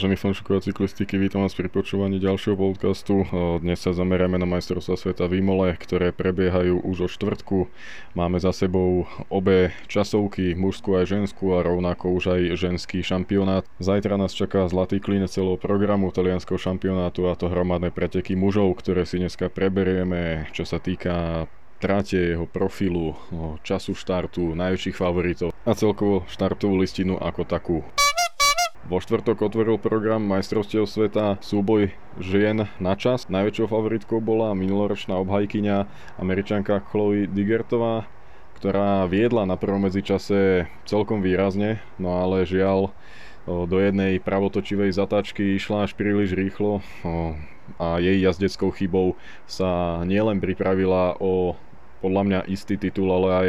Vážení fanúšikovia cyklistiky, vítam vás pri počúvaní ďalšieho podcastu. Dnes sa zameriame na majstrovstvá sveta v Imole, ktoré prebiehajú už o štvrtku. Máme za sebou obe časovky, mužskú aj ženskú a rovnako už aj ženský šampionát. Zajtra nás čaká zlatý klinec celého programu talianského šampionátu a to hromadné preteky mužov, ktoré si dneska preberieme, čo sa týka tráte jeho profilu, času štartu, najväčších favoritov a celkovo štartovú listinu ako takú. Vo štvrtok otvoril program majstrovstiev sveta súboj žien na čas. Najväčšou favoritkou bola minuloročná obhajkyňa američanka Chloe Digertová, ktorá viedla na prvom medzičase celkom výrazne, no ale žiaľ do jednej pravotočivej zatáčky išla až príliš rýchlo a jej jazdeckou chybou sa nielen pripravila o podľa mňa istý titul, ale aj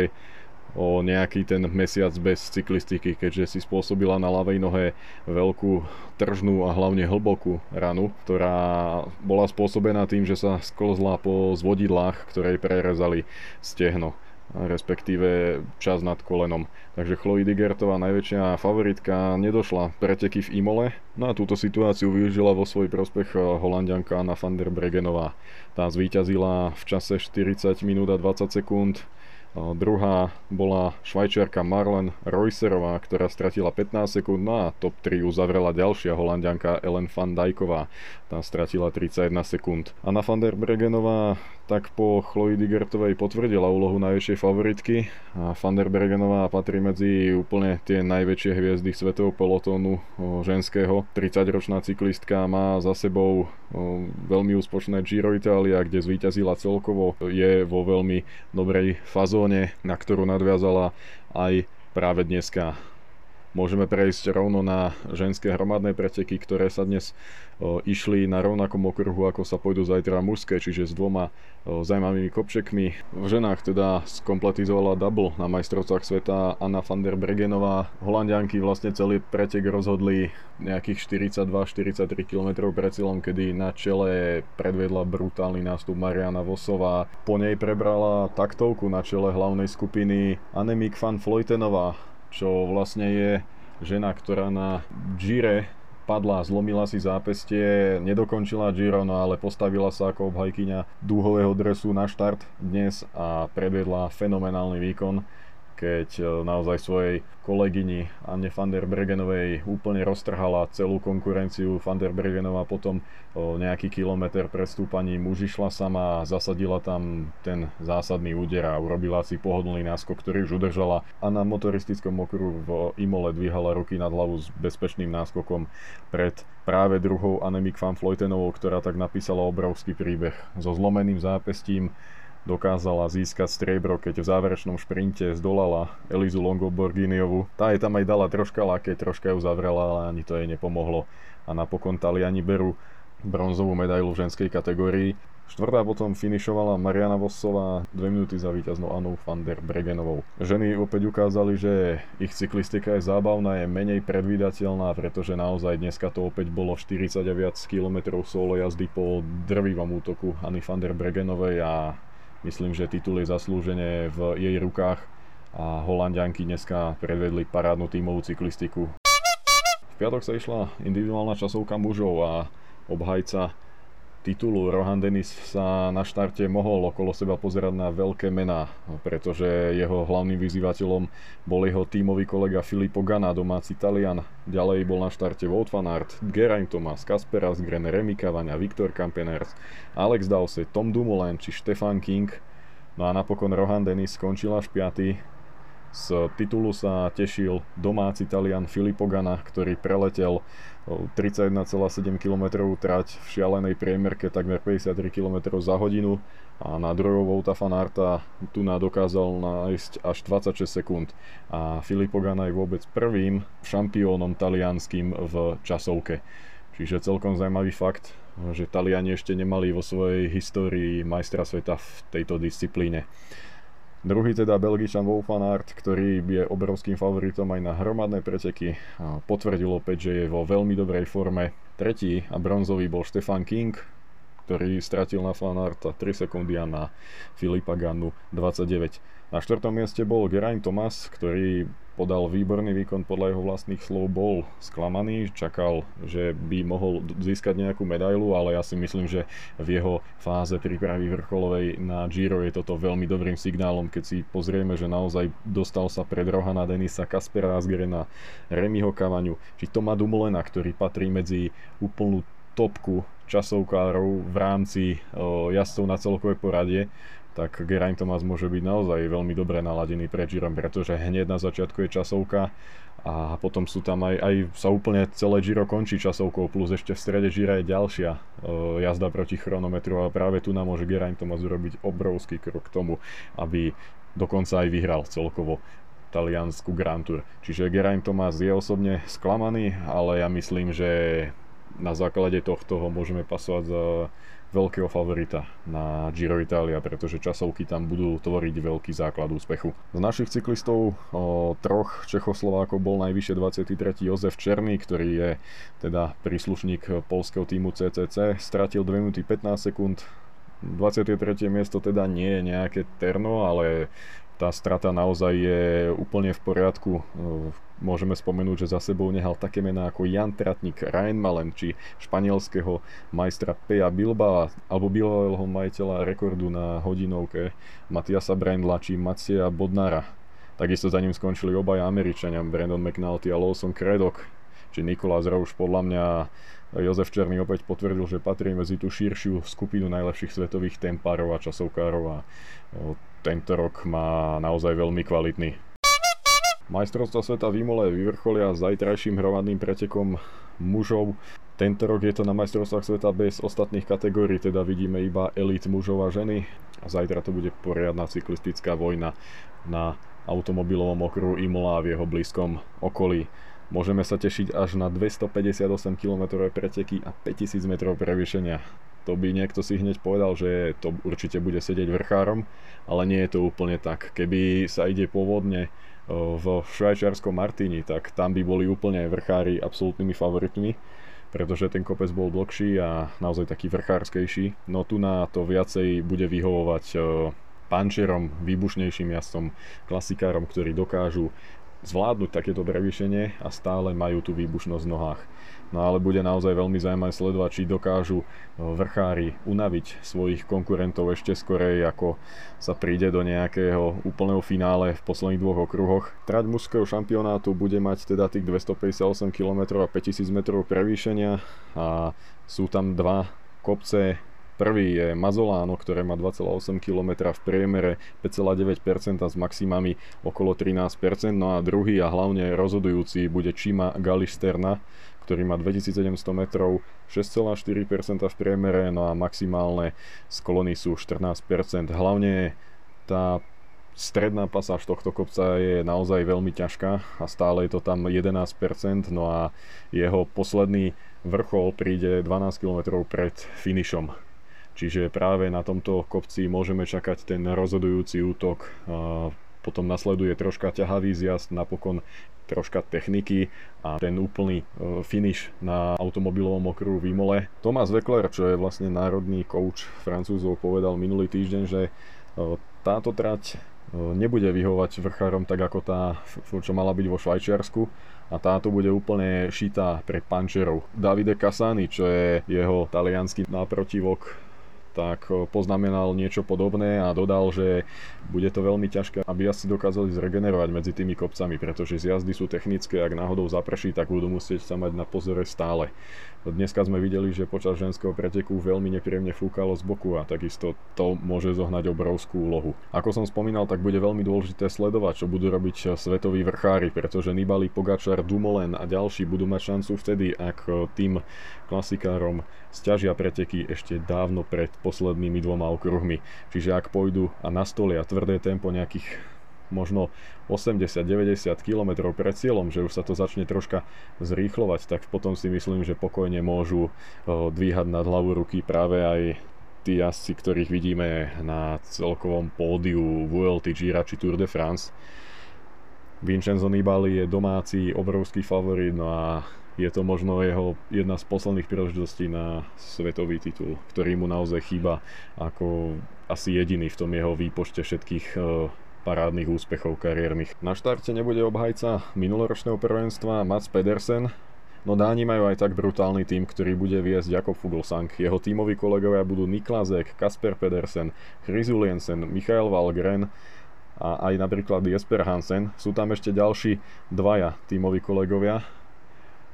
o nejaký ten mesiac bez cyklistiky, keďže si spôsobila na ľavej nohe veľkú tržnú a hlavne hlbokú ranu, ktorá bola spôsobená tým, že sa sklzla po zvodidlách, ktoré prerezali stehno respektíve čas nad kolenom. Takže Chloe Digertová, najväčšia favoritka, nedošla preteky v Imole. No a túto situáciu využila vo svoj prospech holandianka Anna van der Bregenová. Tá zvíťazila v čase 40 minút a 20 sekúnd Druhá bola švajčiarka Marlen Reusserová, ktorá stratila 15 sekúnd, no a top 3 uzavrela ďalšia holandianka Ellen van Dijková. Tá stratila 31 sekúnd. Anna van der Bregenová tak po Chloe Digertovej potvrdila úlohu najväčšej favoritky a van der Bregenová patrí medzi úplne tie najväčšie hviezdy svetového pelotónu ženského. 30-ročná cyklistka má za sebou veľmi úspočné Giro Italia, kde zvíťazila celkovo. Je vo veľmi dobrej fazóne sezóne, na ktorú nadviazala aj práve dneska. Môžeme prejsť rovno na ženské hromadné preteky, ktoré sa dnes o, išli na rovnakom okruhu, ako sa pôjdu zajtra mužské, čiže s dvoma o, zaujímavými kopčekmi. V ženách teda skompletizovala double na majstrovstvách sveta Anna van der Bregenová. Holandianky vlastne celý pretek rozhodli nejakých 42-43 km pred cieľom, kedy na čele predvedla brutálny nástup Mariana Vosová. Po nej prebrala taktovku na čele hlavnej skupiny Anemik van Floytenová, čo vlastne je žena, ktorá na Gire padla, zlomila si zápestie, nedokončila Giro, no ale postavila sa ako obhajkyňa dúhového dresu na štart dnes a predvedla fenomenálny výkon keď e, naozaj svojej kolegyni Anne van der Bregenovej úplne roztrhala celú konkurenciu. Van der Bregenová potom o nejaký kilometr pred stúpaním už išla sama a zasadila tam ten zásadný úder a urobila si pohodlný náskok, ktorý už udržala a na motoristickom okruhu v Imole dvíhala ruky nad hlavu s bezpečným náskokom pred práve druhou Anemik van Floytenovou, ktorá tak napísala obrovský príbeh so zlomeným zápestím dokázala získať striebro, keď v záverečnom šprinte zdolala Elizu Longoborginiovu. Tá jej tam aj dala troška laké, troška ju zavrela, ale ani to jej nepomohlo. A napokon Taliani berú bronzovú medailu v ženskej kategórii. Štvrtá potom finišovala Mariana Vossová 2 minúty za víťaznou Anou van der Bregenovou. Ženy opäť ukázali, že ich cyklistika je zábavná, je menej predvídateľná, pretože naozaj dneska to opäť bolo 40 a viac kilometrov solo jazdy po drvivom útoku Anny van der Bregenovej a Myslím, že titul je zaslúžene v jej rukách a Holandianky dneska predvedli parádnu tímovú cyklistiku. V piatok sa išla individuálna časovka mužov a obhajca titulu Rohan Dennis sa na štarte mohol okolo seba pozerať na veľké mená, pretože jeho hlavným vyzývateľom bol jeho tímový kolega Filippo Ganna, domáci Talian. Ďalej bol na štarte Wout van Aert, Geraint Thomas, Kasper Asgren, Remy Cavagna, Viktor Kampeners, Alex Dowsett, Tom Dumoulin či Stefan King. No a napokon Rohan Dennis skončil až 5. Z titulu sa tešil domáci Talian Filippo Ganna, ktorý preletel 31,7 km trať v šialenej priemerke takmer 53 km za hodinu a na druhou Vouta Fanarta tu dokázal nájsť až 26 sekúnd a Filippo Ganna je vôbec prvým šampiónom talianským v časovke. Čiže celkom zaujímavý fakt, že Taliani ešte nemali vo svojej histórii majstra sveta v tejto disciplíne. Druhý teda Belgičan Wolf van Aert, ktorý je obrovským favoritom aj na hromadné preteky. Potvrdil opäť, že je vo veľmi dobrej forme. Tretí a bronzový bol Stefan King, ktorý stratil na Van Aerta 3 sekundy a na Filipa Gannu 29. Na štvrtom mieste bol Geraint Thomas, ktorý podal výborný výkon podľa jeho vlastných slov, bol sklamaný, čakal, že by mohol získať nejakú medailu, ale ja si myslím, že v jeho fáze prípravy vrcholovej na Giro je toto veľmi dobrým signálom, keď si pozrieme, že naozaj dostal sa pred Rohana Denisa, Kaspera Asgerena, Remiho Kavaňu, či Toma Dumolena, ktorý patrí medzi úplnú topku časovkárov v rámci jazdcov na celkovej poradie tak Geraint Thomas môže byť naozaj veľmi dobre naladený pred Girom, pretože hneď na začiatku je časovka a potom sú tam aj, aj sa úplne celé Giro končí časovkou, plus ešte v strede Gira je ďalšia uh, jazda proti chronometru a práve tu nám môže Geraint Thomas urobiť obrovský krok k tomu, aby dokonca aj vyhral celkovo taliansku Grand Tour. Čiže Geraint Thomas je osobne sklamaný, ale ja myslím, že na základe tohto ho môžeme pasovať za veľkého favorita na Giro Italia, pretože časovky tam budú tvoriť veľký základ úspechu. Z našich cyklistov o, troch Čechoslovákov bol najvyššie 23. Jozef Černý, ktorý je teda príslušník polského týmu CCC, stratil 2 minúty 15 sekúnd, 23. miesto teda nie je nejaké terno, ale tá strata naozaj je úplne v poriadku. Môžeme spomenúť, že za sebou nehal také mená ako Jan Tratnik, Ryan Malen, či španielského majstra Peja Bilba, alebo Bilbaového majiteľa rekordu na hodinovke Matiasa Brandla, či Macia Bodnara. Takisto za ním skončili obaja Američania, Brandon McNulty a Lawson Craddock, či Nikolás Rouš, podľa mňa Jozef Černý opäť potvrdil, že patrí medzi tú širšiu skupinu najlepších svetových tempárov a časovkárov a tento rok má naozaj veľmi kvalitný. Majstrovstva sveta v Imole vyvrcholia zajtrajším hromadným pretekom mužov. Tento rok je to na majstrovstvách sveta bez ostatných kategórií, teda vidíme iba elit mužov a ženy. Zajtra to bude poriadna cyklistická vojna na automobilovom okruhu Imola a v jeho blízkom okolí. Môžeme sa tešiť až na 258 km preteky a 5000 m prevýšenia. To by niekto si hneď povedal, že to určite bude sedieť vrchárom, ale nie je to úplne tak. Keby sa ide pôvodne v švajčiarskom Martini, tak tam by boli úplne vrchári absolútnymi favoritmi, pretože ten kopec bol dlhší a naozaj taký vrchárskejší. No tu na to viacej bude vyhovovať pančerom, výbušnejším jazdcom, klasikárom, ktorí dokážu zvládnuť takéto prevýšenie a stále majú tú výbušnosť v nohách. No ale bude naozaj veľmi zaujímavé sledovať, či dokážu e, vrchári unaviť svojich konkurentov ešte skorej, ako sa príde do nejakého úplného finále v posledných dvoch okruhoch. Trať mužského šampionátu bude mať teda tých 258 km a 5000 m prevýšenia a sú tam dva kopce Prvý je Mazolano, ktoré má 2,8 km v priemere 5,9% s maximami okolo 13%. No a druhý a hlavne rozhodujúci bude Čima Galisterna, ktorý má 2700 metrov, 6,4% v priemere, no a maximálne sklony sú 14%. Hlavne tá stredná pasáž tohto kopca je naozaj veľmi ťažká a stále je to tam 11%, no a jeho posledný vrchol príde 12 km pred finišom. Čiže práve na tomto kopci môžeme čakať ten rozhodujúci útok. Potom nasleduje troška ťahavý zjazd, napokon troška techniky a ten úplný e, finish na automobilovom okruhu v Imole. Thomas Weckler, čo je vlastne národný coach Francúzov, povedal minulý týždeň, že e, táto trať e, nebude vyhovať vrchárom tak ako tá, čo mala byť vo Švajčiarsku a táto bude úplne šitá pre pančerov. Davide Cassani, čo je jeho talianský náprotivok tak eh, poznamenal niečo podobné a dodal, že bude to veľmi ťažké, aby asi dokázali zregenerovať medzi tými kopcami, pretože zjazdy sú technické, ak náhodou zaprší, tak budú musieť sa mať na pozore stále. Dneska sme videli, že počas ženského preteku veľmi nepríjemne fúkalo z boku a takisto to môže zohnať obrovskú úlohu. Ako som spomínal, tak bude veľmi dôležité sledovať, čo budú robiť svetoví vrchári, pretože Nibali, Pogačar, Dumoulin a ďalší budú mať šancu vtedy, ak tým klasikárom stiažia preteky ešte dávno pred poslednými dvoma okruhmi. Čiže ak pôjdu a nastolia tvrdé tempo nejakých možno 80-90 km pred cieľom, že už sa to začne troška zrýchlovať, tak potom si myslím, že pokojne môžu dvíhať nad hlavu ruky práve aj tí jazdci, ktorých vidíme na celkovom pódiu VLT Gira či Tour de France. Vincenzo Nibali je domáci obrovský favorit, no a je to možno jeho jedna z posledných príležitostí na svetový titul, ktorý mu naozaj chýba ako asi jediný v tom jeho výpočte všetkých parádnych úspechov kariérnych. Na štarte nebude obhajca minuloročného prvenstva Mats Pedersen, No Dáni majú aj tak brutálny tým, ktorý bude viesť Jakob Fuglsang. Jeho tímoví kolegovia budú Niklazek, Kasper Pedersen, Chris Juliensen, Michael Valgren a aj napríklad Jesper Hansen. Sú tam ešte ďalší dvaja tímoví kolegovia,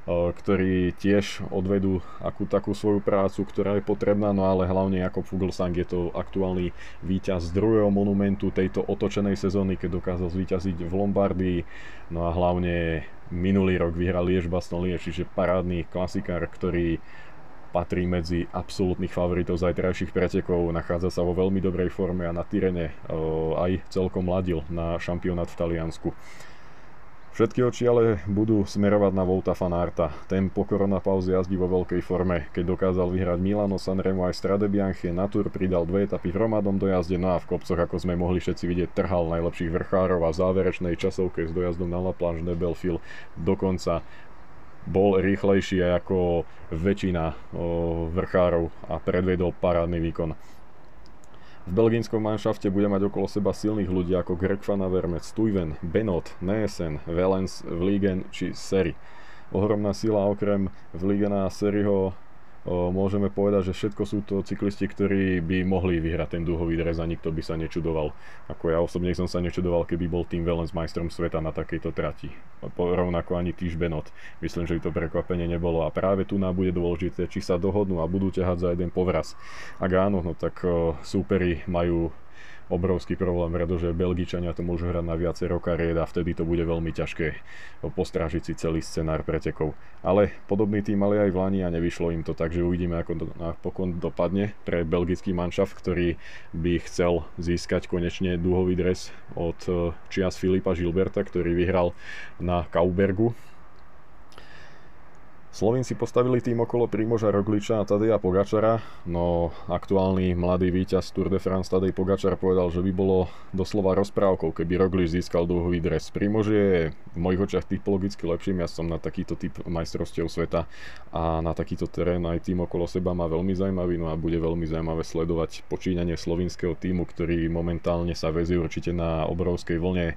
ktorí tiež odvedú akú takú svoju prácu, ktorá je potrebná, no ale hlavne Jakob Fuglsang je to aktuálny víťaz druhého monumentu tejto otočenej sezóny, keď dokázal zvíťaziť v Lombardii, no a hlavne minulý rok vyhral Liež Baston čiže parádny klasikár, ktorý patrí medzi absolútnych favoritov zajtrajších pretekov, nachádza sa vo veľmi dobrej forme a na Tyrene aj celkom ladil na šampionát v Taliansku. Všetky oči ale budú smerovať na Volta Fanarta. Ten po koronapauze jazdí vo veľkej forme. Keď dokázal vyhrať Milano, Sanremo aj Strade Bianche, na Tour pridal dve etapy v Romadom dojazde, no a v kopcoch, ako sme mohli všetci vidieť, trhal najlepších vrchárov a záverečnej časovke s dojazdom na La Planche de Belfil dokonca bol rýchlejší ako väčšina vrchárov a predvedol parádny výkon. V belgínskom manšafte bude mať okolo seba silných ľudí ako Greg Van Avermaet, Stuyven, Benot, Neesen, Valens, Vliegen či Seri. Ohromná sila okrem Vliegena a Seriho môžeme povedať, že všetko sú to cyklisti, ktorí by mohli vyhrať ten dúhový dres a nikto by sa nečudoval. Ako ja osobne som sa nečudoval, keby bol tým Velens majstrom sveta na takejto trati. Rovnako ani Týž Benot. Myslím, že by to prekvapenie nebolo a práve tu nám bude dôležité, či sa dohodnú a budú ťahať za jeden povraz. Ak áno, no tak súperi majú obrovský problém, pretože Belgičania to môžu hrať na viacero kariet a vtedy to bude veľmi ťažké postrážiť si celý scenár pretekov. Ale podobný tým mali aj v Lani a nevyšlo im to, takže uvidíme, ako to napokon dopadne pre belgický manšaft, ktorý by chcel získať konečne dúhový dres od eh, čias Filipa Gilberta, ktorý vyhral na Kaubergu Slovinci postavili tým okolo Primoža Rogliča a Tadeja Pogačara, no aktuálny mladý víťaz Tour de France Tadej Pogačar povedal, že by bolo doslova rozprávkou, keby Roglič získal dlhový dres. Primož je v mojich očiach typologicky lepším jazdcom na takýto typ majstrovstiev sveta a na takýto terén aj tým okolo seba má veľmi zaujímavý, no a bude veľmi zaujímavé sledovať počínanie slovinského týmu, ktorý momentálne sa vezí určite na obrovskej vlne. E,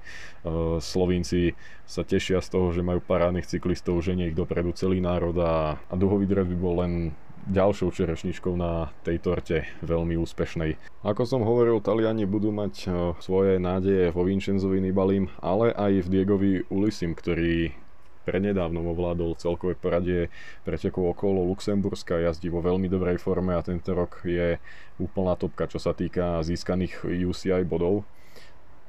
Slovinci sa tešia z toho, že majú parádnych cyklistov, že ich dopredu celý národ a, a duhový dres by bol len ďalšou čerešničkou na tej torte veľmi úspešnej. Ako som hovoril, Taliani budú mať uh, svoje nádeje vo Vincenzovi Nibalim, ale aj v Diegovi Ulisim, ktorý prednedávnom ovládol celkové poradie pretekov okolo Luxemburska, jazdí vo veľmi dobrej forme a tento rok je úplná topka, čo sa týka získaných UCI bodov.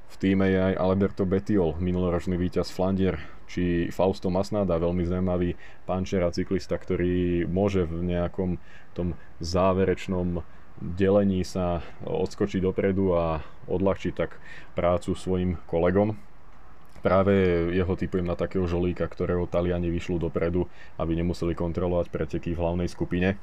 V týme je aj Alberto Betiol, minuloročný víťaz Flandier, či Fausto Masnada, veľmi zaujímavý pančera cyklista, ktorý môže v nejakom tom záverečnom delení sa odskočiť dopredu a odľahčiť tak prácu svojim kolegom. Práve jeho typujem na takého žolíka, ktorého Taliani vyšľú dopredu, aby nemuseli kontrolovať preteky v hlavnej skupine.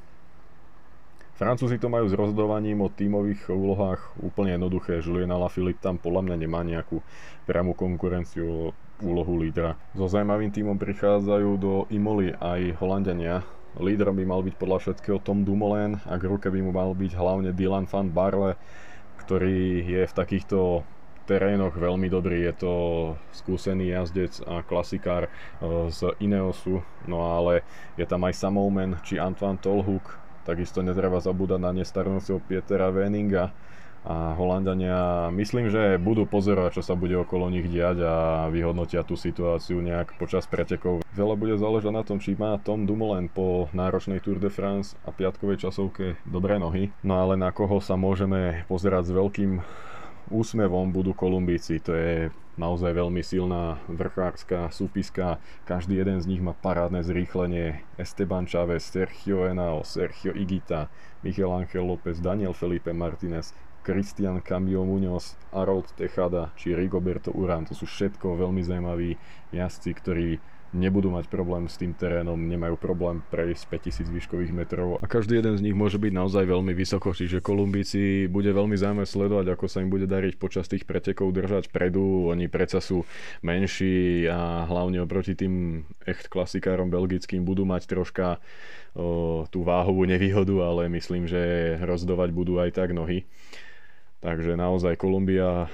Francúzi to majú s rozhodovaním o tímových úlohách úplne jednoduché. Julien Alaphilippe tam podľa mňa nemá nejakú priamu konkurenciu úlohu lídra. So zaujímavým tímom prichádzajú do Imoli aj Holandiania. Lídrom by mal byť podľa všetkého Tom Dumoulin a k ruke by mu mal byť hlavne Dylan van Barle, ktorý je v takýchto terénoch veľmi dobrý, je to skúsený jazdec a klasikár eh, z Ineosu, no ale je tam aj Samoumen či Antoine Tolhuk, Takisto netreba zabúdať na nestarnúceho Pietera Veninga a Holandania myslím, že budú pozorovať, čo sa bude okolo nich diať a vyhodnotia tú situáciu nejak počas pretekov. Veľa bude záležať na tom, či má Tom Dumoulin po náročnej Tour de France a piatkovej časovke dobré nohy. No ale na koho sa môžeme pozerať s veľkým úsmevom budú Kolumbíci. To je naozaj veľmi silná vrchárska súpiska. Každý jeden z nich má parádne zrýchlenie. Esteban Chávez, Sergio Henao, Sergio Igita, Miguel Ángel López, Daniel Felipe Martinez, Christian Cambio Muñoz, Harold Tejada či Rigoberto Urán. To sú všetko veľmi zaujímaví jazdci, ktorí nebudú mať problém s tým terénom, nemajú problém prejsť 5000 výškových metrov a každý jeden z nich môže byť naozaj veľmi vysoko, čiže Kolumbíci bude veľmi zaujímavé sledovať, ako sa im bude dariť počas tých pretekov držať predu, oni predsa sú menší a hlavne oproti tým echt klasikárom belgickým budú mať troška o, tú váhovú nevýhodu, ale myslím, že rozdovať budú aj tak nohy. Takže naozaj Kolumbia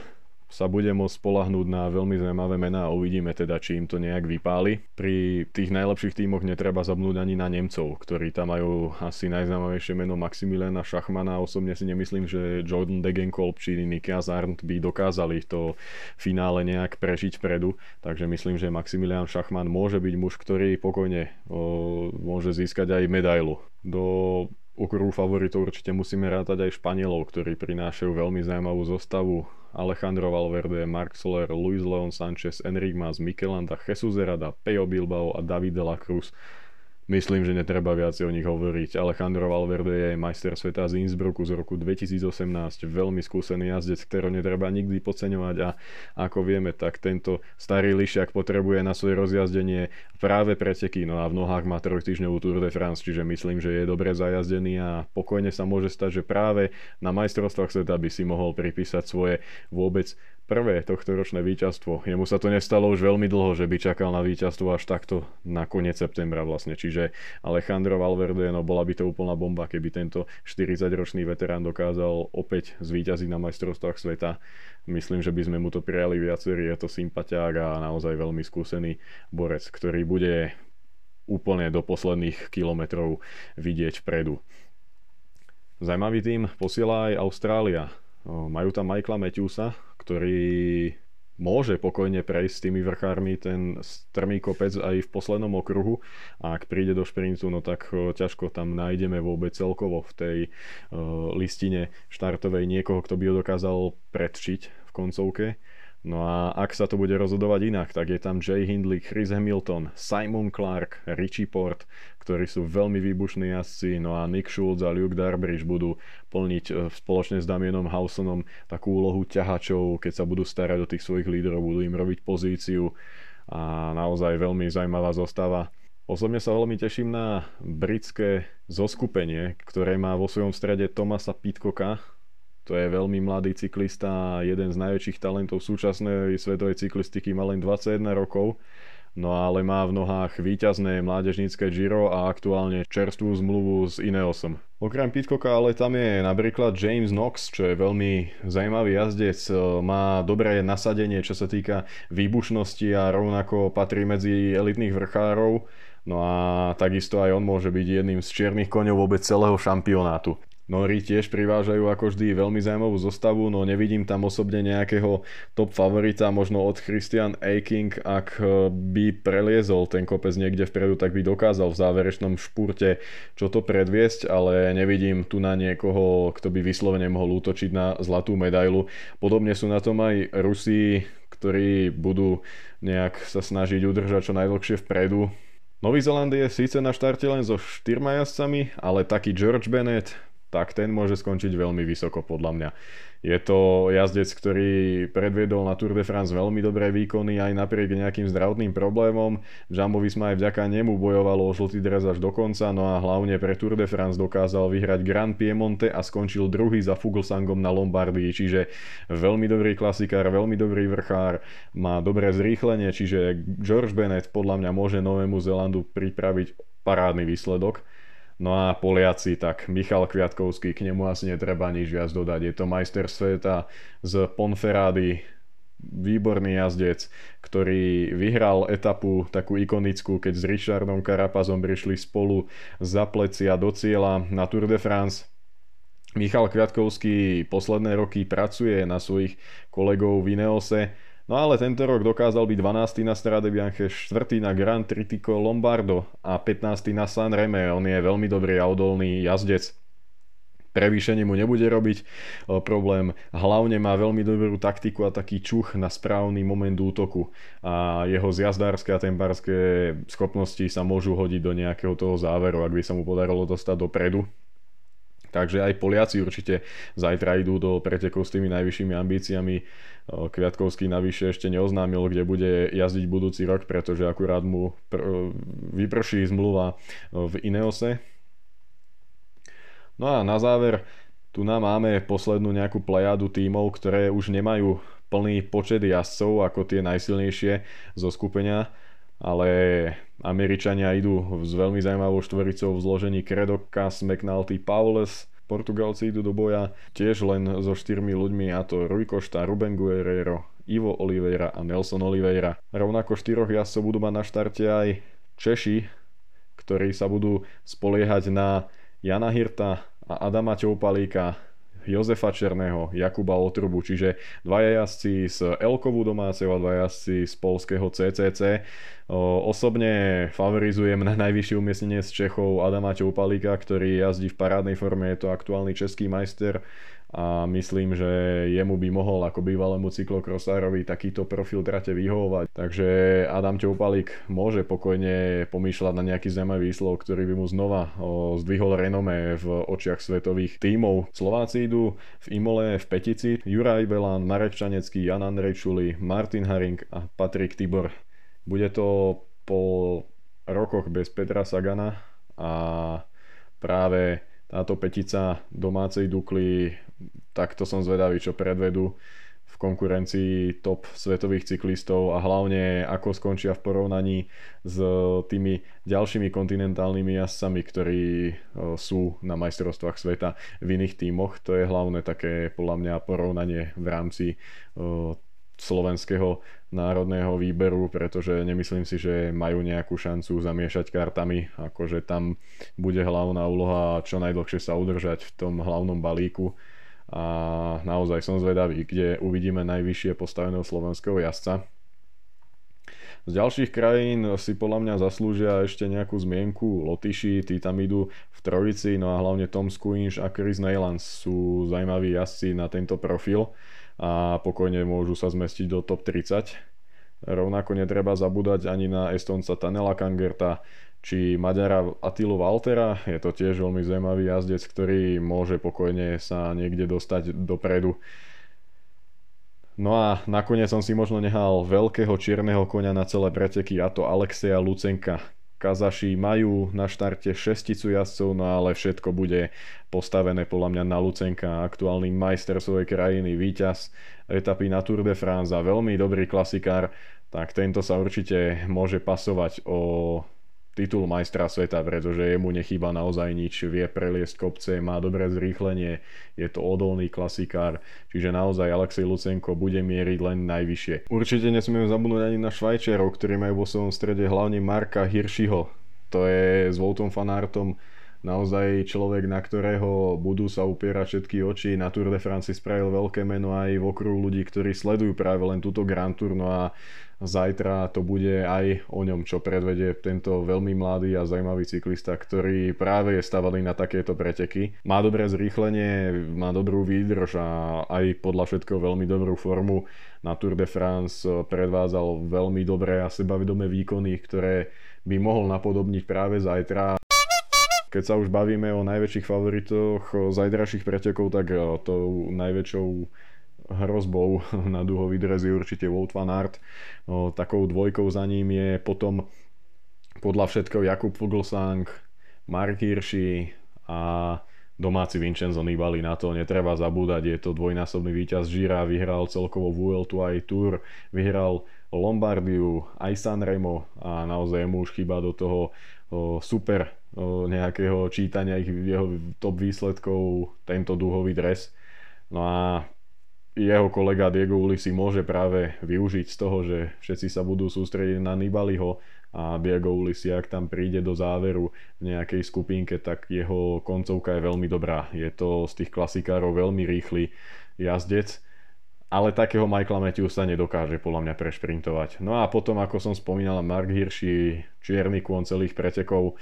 sa bude môcť spolahnúť na veľmi zaujímavé mená a uvidíme teda, či im to nejak vypáli. Pri tých najlepších tímoch netreba zabnúť ani na Nemcov, ktorí tam majú asi najzaujímavejšie meno Maximiliana Šachmana. Osobne si nemyslím, že Jordan Degenkolb či Nikias Arndt by dokázali to finále nejak prežiť vpredu, takže myslím, že Maximilian Šachman môže byť muž, ktorý pokojne o, môže získať aj medailu. Do okruhu favoritov určite musíme rátať aj Španielov, ktorí prinášajú veľmi zaujímavú zostavu. Alejandro Valverde, Mark Soler, Luis Leon Sanchez, Enric Mas, Mikelanda, Jesus Herada, Pejo Bilbao a David de la Cruz Myslím, že netreba viac o nich hovoriť. Alejandro Valverde je majster sveta z Innsbrucku z roku 2018, veľmi skúsený jazdec, ktorého netreba nikdy podceňovať. A ako vieme, tak tento starý lišiak potrebuje na svoje rozjazdenie práve preteky, no a v nohách má trojtýždňovú Tour de France, čiže myslím, že je dobre zajazdený a pokojne sa môže stať, že práve na majstrovstvách sveta by si mohol pripísať svoje vôbec prvé tohto ročné víťazstvo. Jemu sa to nestalo už veľmi dlho, že by čakal na víťazstvo až takto na koniec septembra vlastne. Čiže Alejandro Valverde, no bola by to úplná bomba, keby tento 40-ročný veterán dokázal opäť zvíťaziť na majstrovstvách sveta. Myslím, že by sme mu to prijali viacerí, je to sympatiák a naozaj veľmi skúsený borec, ktorý bude úplne do posledných kilometrov vidieť vpredu. Zajímavý tým posiela aj Austrália. Majú tam Michaela Matthewsa, ktorý môže pokojne prejsť s tými vrchármi ten strmý kopec aj v poslednom okruhu a ak príde do šprintu, no tak ťažko tam nájdeme vôbec celkovo v tej listine štartovej niekoho, kto by ho dokázal predčiť v koncovke. No a ak sa to bude rozhodovať inak, tak je tam Jay Hindley, Chris Hamilton, Simon Clark, Richie Port, ktorí sú veľmi výbušní jazdci, no a Nick Schultz a Luke Darbridge budú plniť e, spoločne s Damienom Hausonom takú úlohu ťahačov, keď sa budú starať o tých svojich lídrov, budú im robiť pozíciu. A naozaj veľmi zaujímavá zostava. Osobne sa veľmi teším na britské zoskupenie, ktoré má vo svojom strede Tomasa Pitcocka, to je veľmi mladý cyklista, jeden z najväčších talentov súčasnej svetovej cyklistiky, má len 21 rokov, no ale má v nohách víťazné mládežnícke Giro a aktuálne čerstvú zmluvu s Ineosom. Okrem Pitcocka ale tam je napríklad James Knox, čo je veľmi zaujímavý jazdec, má dobré nasadenie, čo sa týka výbušnosti a rovnako patrí medzi elitných vrchárov. No a takisto aj on môže byť jedným z čiernych koňov vôbec celého šampionátu. Nori tiež privážajú ako vždy veľmi zaujímavú zostavu, no nevidím tam osobne nejakého top favorita, možno od Christian Eiking, ak eh, by preliezol ten kopec niekde vpredu, tak by dokázal v záverečnom špurte čo to predviesť, ale nevidím tu na niekoho, kto by vyslovene mohol útočiť na zlatú medailu. Podobne sú na tom aj Rusi, ktorí budú nejak sa snažiť udržať čo najdlhšie vpredu. Nový Zeland je síce na štarte len so štyrma jazdcami, ale taký George Bennett, tak ten môže skončiť veľmi vysoko podľa mňa. Je to jazdec, ktorý predviedol na Tour de France veľmi dobré výkony aj napriek nejakým zdravotným problémom. Jumbo Visma aj vďaka nemu bojovalo o žltý dres až do konca, no a hlavne pre Tour de France dokázal vyhrať Grand Piemonte a skončil druhý za Fuglsangom na Lombardii, čiže veľmi dobrý klasikár, veľmi dobrý vrchár, má dobré zrýchlenie, čiže George Bennett podľa mňa môže Novému Zelandu pripraviť parádny výsledok. No a Poliaci, tak Michal Kviatkovský, k nemu asi netreba nič viac dodať. Je to majster sveta z Ponferrady, výborný jazdec, ktorý vyhral etapu takú ikonickú, keď s Richardom Karapazom prišli spolu za plecia do cieľa na Tour de France. Michal Kviatkovský posledné roky pracuje na svojich kolegov v Ineose, No ale tento rok dokázal byť 12. na Strade Bianche, 4. na Grand Tritico Lombardo a 15. na San Reme. On je veľmi dobrý a odolný jazdec. Prevýšenie mu nebude robiť problém. Hlavne má veľmi dobrú taktiku a taký čuch na správny moment útoku. A jeho zjazdárske a tempárske schopnosti sa môžu hodiť do nejakého toho záveru, ak by sa mu podarilo dostať dopredu. Takže aj Poliaci určite zajtra idú do pretekov s tými najvyššími ambíciami. Kviatkovský navyše ešte neoznámil, kde bude jazdiť budúci rok, pretože akurát mu pr- vyprší zmluva v Ineose. No a na záver, tu nám máme poslednú nejakú plejadu tímov, ktoré už nemajú plný počet jazdcov ako tie najsilnejšie zo skupenia, ale Američania idú s veľmi zaujímavou štvoricou v zložení Credocas, McNulty, Paulus, Portugalci idú do boja tiež len so štyrmi ľuďmi a to Rui Costa, Ruben Guerrero, Ivo Oliveira a Nelson Oliveira. Rovnako štyroch jazdcov budú mať na štarte aj Češi, ktorí sa budú spoliehať na Jana Hirta a Adama Čoupalíka Jozefa Černého, Jakuba Otrubu, čiže dvaja jazdci z Elkovu domáceho a dvaja jazdci z polského CCC. Osobne favorizujem na najvyššie umiestnenie z Čechov Adama Čoupalíka, ktorý jazdí v parádnej forme, je to aktuálny český majster a myslím, že jemu by mohol ako bývalému cyklokrosárovi takýto profil trate vyhovovať. Takže Adam Čoupalík môže pokojne pomýšľať na nejaký zaujímavý výslov, ktorý by mu znova zdvihol renome v očiach svetových tímov. Slováci idú v Imole v petici, Juraj Belan, Marek Čanecký, Jan Andrej Čuli, Martin Haring a Patrik Tibor. Bude to po rokoch bez Petra Sagana a práve táto petica domácej Dukly, takto som zvedavý, čo predvedú v konkurencii top svetových cyklistov a hlavne ako skončia v porovnaní s tými ďalšími kontinentálnymi jazdcami, ktorí sú na majstrovstvách sveta v iných tímoch. To je hlavné také podľa mňa porovnanie v rámci slovenského národného výberu, pretože nemyslím si, že majú nejakú šancu zamiešať kartami, akože tam bude hlavná úloha čo najdlhšie sa udržať v tom hlavnom balíku a naozaj som zvedavý, kde uvidíme najvyššie postaveného slovenského jazdca. Z ďalších krajín si podľa mňa zaslúžia ešte nejakú zmienku Lotyši, tí tam idú v trojici, no a hlavne Tom Squinch a Chris Neylands sú zaujímaví jazdci na tento profil a pokojne môžu sa zmestiť do top 30. Rovnako netreba zabúdať ani na Estonca Tanela Kangerta či Maďara Atilu Valtera. Je to tiež veľmi zaujímavý jazdec, ktorý môže pokojne sa niekde dostať dopredu. No a nakoniec som si možno nehal veľkého čierneho konia na celé preteky a to Alexeja Lucenka, Kazaši majú na štarte šesticu jazdcov, no ale všetko bude postavené podľa mňa na Lucenka, aktuálny majster svojej krajiny, víťaz etapy na Tour de France a veľmi dobrý klasikár, tak tento sa určite môže pasovať o titul majstra sveta, pretože jemu nechýba naozaj nič, vie preliesť kopce, má dobré zrýchlenie, je to odolný klasikár, čiže naozaj Alexej Lucenko bude mieriť len najvyššie. Určite nesmieme zabudnúť ani na Švajčiarov, ktorí majú vo svojom strede hlavne Marka Hirschiho, to je s Voltom Fanartom naozaj človek, na ktorého budú sa upierať všetky oči. Na Tour de France spravil veľké meno aj v okruhu ľudí, ktorí sledujú práve len túto Grand Tour. No a zajtra to bude aj o ňom, čo predvedie tento veľmi mladý a zaujímavý cyklista, ktorý práve je stavaný na takéto preteky. Má dobré zrýchlenie, má dobrú výdrž a aj podľa všetkého veľmi dobrú formu. Na Tour de France predvádzal veľmi dobré a sebavedomé výkony, ktoré by mohol napodobniť práve zajtra. Keď sa už bavíme o najväčších favoritoch zajdrajších pretekov, tak tou najväčšou hrozbou na duhový dres je určite Wout van Aert. No, takou dvojkou za ním je potom podľa všetkého Jakub Fuglsang, Mark Hirschi a domáci Vincenzo Nibali na to netreba zabúdať, je to dvojnásobný víťaz Žira, vyhral celkovo Vueltu aj Tour, vyhral Lombardiu, aj Sanremo a naozaj mu už chýba do toho super nejakého čítania ich jeho top výsledkov tento dúhový dres. No a jeho kolega Diego Ulisi môže práve využiť z toho, že všetci sa budú sústrediť na Nibaliho a Diego Ulisi, ak tam príde do záveru v nejakej skupinke, tak jeho koncovka je veľmi dobrá. Je to z tých klasikárov veľmi rýchly jazdec, ale takého Michaela Matthewsa nedokáže podľa mňa prešprintovať. No a potom, ako som spomínal, Mark Hirschi, čierny kôň celých pretekov,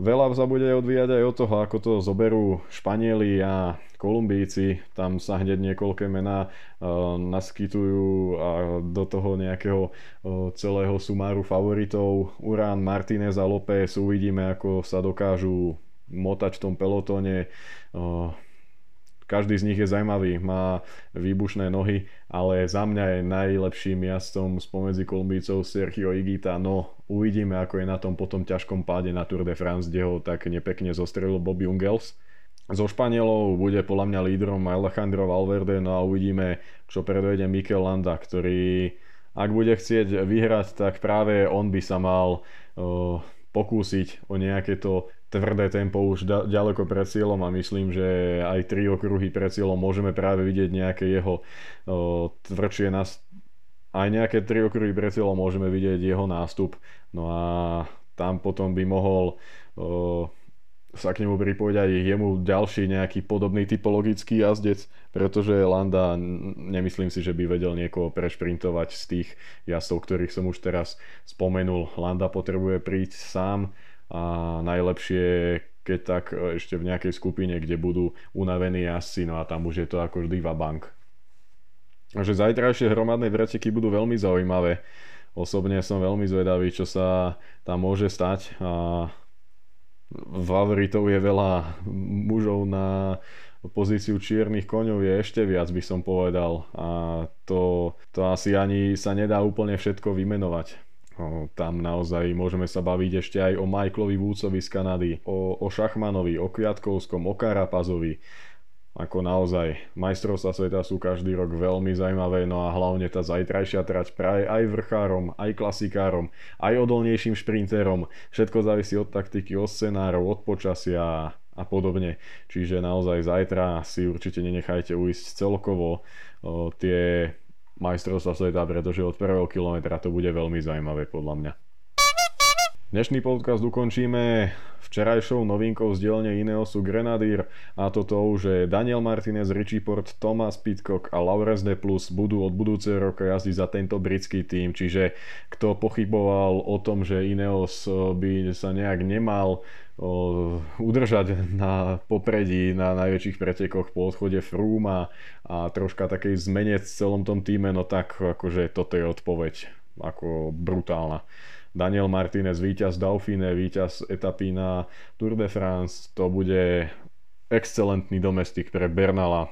Veľa sa bude odvíjať aj od toho, ako to zoberú Španieli a Kolumbíci. Tam sa hneď niekoľké mená uh, naskytujú a do toho nejakého uh, celého sumáru favoritov. Urán, Martinez a López uvidíme, ako sa dokážu motať v tom pelotóne. Každý z nich je zaujímavý, má výbušné nohy, ale za mňa je najlepším jazdcom spomedzi Kolumbícov Sergio Igita, no uvidíme ako je na tom potom ťažkom páde na Tour de France, kde ho tak nepekne zostrelil Bobby Ungels. Zo Španielov bude podľa mňa lídrom Alejandro Valverde, no a uvidíme, čo predvede Mikel Landa, ktorý ak bude chcieť vyhrať, tak práve on by sa mal uh, pokúsiť o nejaké to tvrdé tempo už da- ďaleko pred cieľom a myslím, že aj tri okruhy pred cieľom môžeme práve vidieť nejaké jeho o, tvrdšie nás aj nejaké tri okruhy pred cieľom môžeme vidieť jeho nástup. No a tam potom by mohol o, sa k nemu pripojiť aj jemu ďalší nejaký podobný typologický jazdec, pretože Landa nemyslím si, že by vedel niekoho prešprintovať z tých jazdcov, ktorých som už teraz spomenul. Landa potrebuje prísť sám a najlepšie keď tak ešte v nejakej skupine, kde budú unavení jazdci, no a tam už je to ako vždy bank. Takže zajtrajšie hromadné preteky budú veľmi zaujímavé. Osobne som veľmi zvedavý, čo sa tam môže stať a favoritov je veľa mužov na pozíciu čiernych koňov je ešte viac by som povedal a to, to asi ani sa nedá úplne všetko vymenovať. O, tam naozaj môžeme sa baviť ešte aj o Michaelovi Woodsovi z Kanady, o, o Šachmanovi, o Kviatkovskom, o Karapazovi, ako naozaj majstrovstvá sveta sú každý rok veľmi zaujímavé, no a hlavne tá zajtrajšia trať praje aj vrchárom, aj klasikárom, aj odolnejším šprinterom. Všetko závisí od taktiky, od scenárov, od počasia a podobne. Čiže naozaj zajtra si určite nenechajte uísť celkovo o, tie majstrovstvá sveta, pretože od prvého kilometra to bude veľmi zaujímavé podľa mňa. Dnešný podcast ukončíme včerajšou novinkou z dielne Ineosu Grenadier a toto že Daniel Martinez, Richie Port, Thomas Pitcock a Laurens de Plus budú od budúceho roka jazdiť za tento britský tým, čiže kto pochyboval o tom, že Ineos eh, by sa nejak nemal eh, udržať na popredí na najväčších pretekoch po odchode Froome a, a troška takej zmene v celom tom týme, no tak akože toto je odpoveď ako brutálna. Daniel Martinez, víťaz Dauphine, víťaz etapy na Tour de France, to bude excelentný domestik pre Bernala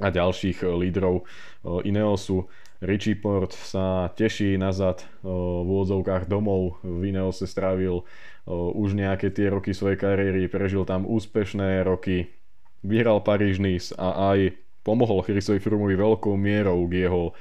a ďalších eh, lídrov eh, Ineosu. Richie Port sa teší nazad eh, v úvodzovkách domov. V Ineose strávil už nejaké tie roky svojej kariéry, prežil tam úspešné roky, vyhral Paríž a aj pomohol Chrisovi Froomovi veľkou mierou k jeho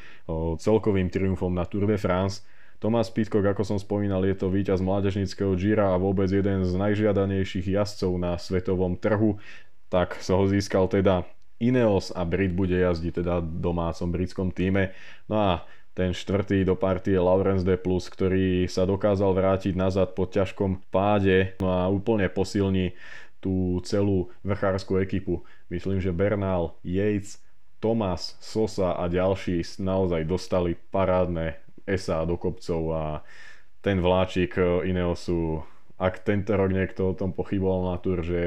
celkovým triumfom na Tour de France. Tomás Pitcock, ako som spomínal, je to víťaz mládežnického Gira a vôbec jeden z najžiadanejších jazdcov na svetovom trhu, tak sa ho získal teda Ineos a Brit bude jazdiť teda domácom britskom týme. No a ten štvrtý do partie Lawrence De Plus, ktorý sa dokázal vrátiť nazad po ťažkom páde no a úplne posilní tú celú vrchárskú ekipu. Myslím, že Bernal, Yates, Thomas, Sosa a ďalší naozaj dostali parádne SA do kopcov a ten vláčik e, Ineosu, ak tento rok niekto o tom pochyboval na tur, že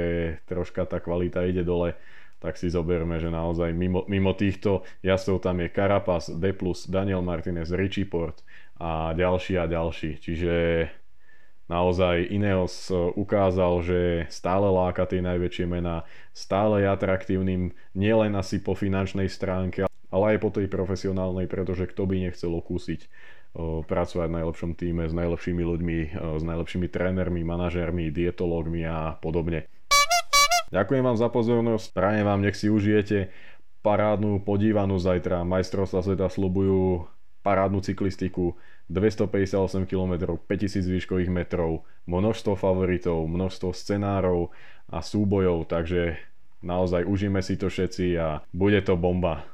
troška tá kvalita ide dole, tak si zoberme, že naozaj mimo, mimo týchto jazdcov tam je Carapaz, D+, Daniel Martinez, Richie Port a ďalší a ďalší. Čiže naozaj Ineos e, ukázal, že stále láka tie najväčšie mená, stále je atraktívnym nielen asi po finančnej stránke, ale aj po tej profesionálnej, pretože kto by nechcel okúsiť pracovať v najlepšom týme s najlepšími ľuďmi, s najlepšími trénermi, manažérmi, dietológmi a podobne. Ďakujem vám za pozornosť, prajem vám, nech si užijete parádnu podívanú zajtra. Majstrovstva sveta slubujú parádnu cyklistiku, 258 km, 5000 výškových metrov, množstvo favoritov, množstvo scenárov a súbojov, takže naozaj užíme si to všetci a bude to bomba.